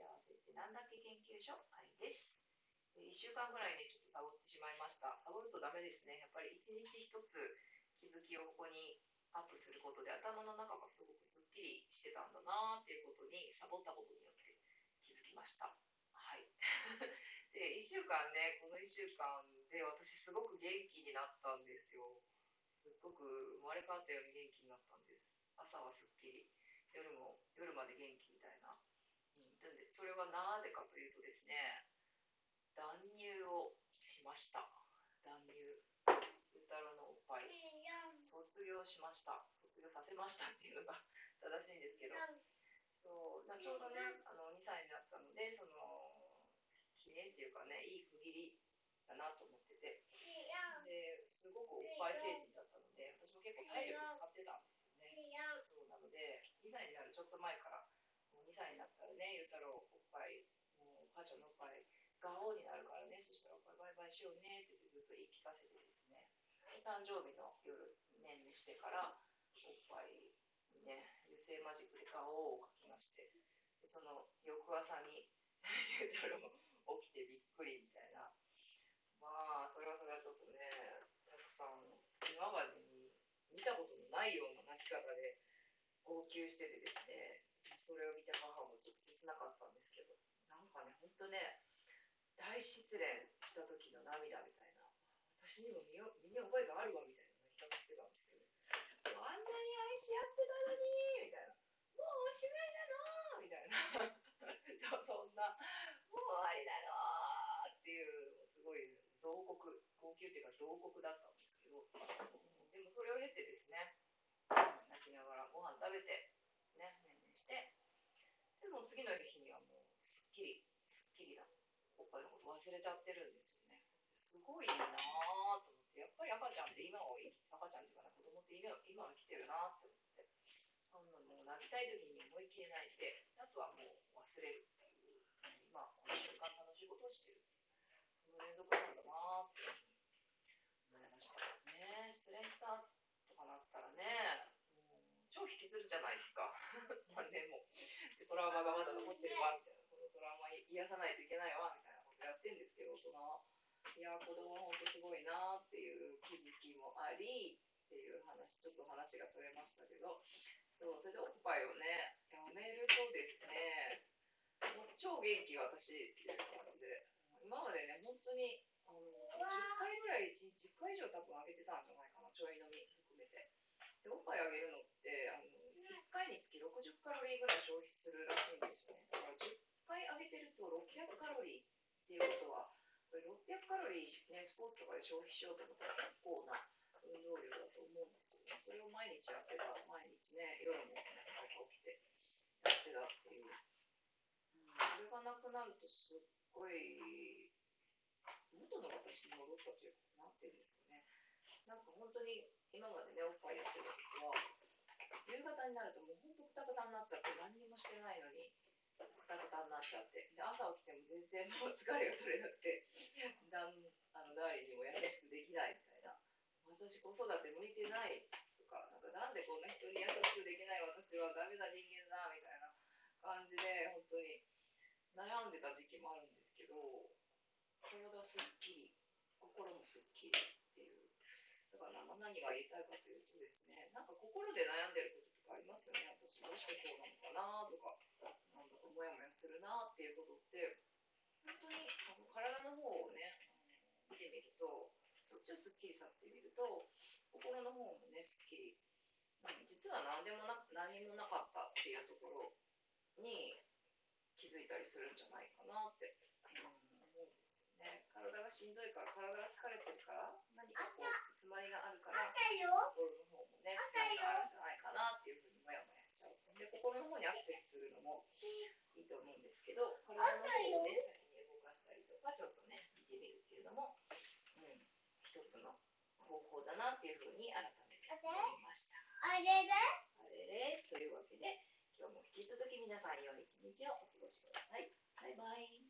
幸せってなんだっけ研究所？愛です。1週間ぐらいね、ちょっとサボってしまいました。サボるとダメですね。やっぱり一日一つ気づきをここにアップすることで頭の中がすごくすっきりしてたんだなっていうことにサボったことによって気づきました。はい。で、1週間ね、この1週間で私すごく元気になったんですよ。すっごく生まれ変わったように元気になったんです。朝はすっきり、夜も夜まで元気みたいな。それはなぜかというとですね、断乳をしました。断乳。ゆたろのおっぱい。卒業しました。卒業させましたっていうのが 正しいんですけど。そうちょうどね、あの2歳になったので、その記念っていうかね、いい区切りだなと思ってて。ですごくおっぱい成人だったので、私も結構体力使ってたんですよね。そうなので、2歳になるちょっと前から、もう2歳になっね、ゆうたろうおっぱい、もうお母ちゃんのおっぱい、ガオになるからね、そしたらおっぱいバイバイしようねってずっと言い聞かせてですね、誕生日の夜、年にしてから、おっぱいね、油性マジックでガオを書きまして、その翌朝に、ゆうたろう起きてびっくりみたいな。まあ、それはそれはちょっとね、たくさん、今までに見たことのないような泣き方で号泣しててですね、それを見て母もちょっと切なかったんですけど、なんかね、本当ね、大失恋した時の涙みたいな私にも身身に覚えがあるわみたいな泣き方してたんですよねあんなに愛し合ってたのにみたいなもうおしまいなのみたいなそんなもう終わりだろっていうすごい慟哭号泣っていうか慟哭だったんですけどでもそれを経てですね泣きながらご飯食べてねねんねしてでも次の日にはもうすっきりすっきりだおっぱいのこと忘れちゃってるんですよね。すごいなぁと思って、やっぱり赤ちゃんって今を、赤ちゃんっていうかな、子供って今今を生きてるなって思って、そんもう泣きたい時に思い切り泣いて、あとはもう忘れるっていう、今この瞬間楽しいことをしてる。その連続なんだなって思いました。ね失恋したとかなったらね、超引きずるじゃないですか。何年も。トラウマがまだ残ってるわ、みたいな。このトラウマ癒さないといけないわ、みたいなこと。やってるんですけど大人はいや子供は本当すごいなっていう気づきもありっていう話ちょっと話が取れましたけどそうそれでおっぱいをねやめるとですねもう超元気私っていう感じで今までね本当にあの10回ぐらい1日10回以上多分あげてたんじゃないかなちょい飲み含めてでおっぱいあげるのってあの回につき60カロリーぐらい消費するらしいんですよねだから10回あげてると600カロリーっていうことは、これ600カロリー、ね、スポーツとかで消費しようと思ったら結構な運動量だと思うんですよね。それを毎日やってた、毎日ね、夜もなんか起きてやってたっていう。うん、それがなくなるとすっごい、元の私に戻ったというか、なってるんですよね。なんか本当に今までね、おっぱいやってた時は、夕方になるともう本当くたくたになっちゃって何にもしてないのに、くたくたになっちゃって。で朝起きても全然もう疲れが取れなくてだんあの誰にも優しくできないみたいな。私子育て向いてないとかなんかなんでこんな人に優しくできない私はダメな人間だみたいな感じで本当に悩んでた時期もあるんですけど体すっきり心もすっきりっていう。だから何が言いたいかというとですねなんか心で悩んでることとかありますよね私どうしてこうなのかなとかなんだかモヤモヤするなっていうことって本当にあの体の方をね見てみるとそっちをすっきりさせてみると心の方もねすっきり実は何でもな何もなかったっていうところに気づいたりするんじゃないかなって、思うんですよね。体がしんどいから体が疲れてるから何かこう詰まりがあるから心の方もね疲れがあるんじゃないかなっていうふうにモヤモヤしちゃうで心の方にアクセスするのもいいと思うんですけど体の方をね先に動かしたりとかちょっとね見てみるっていうのも、うん、一つの方法だなっていうふうに改めて思いました。あれれあれれというわけで今日も引き続き皆さん良い一日をお過ごしください。バイバイ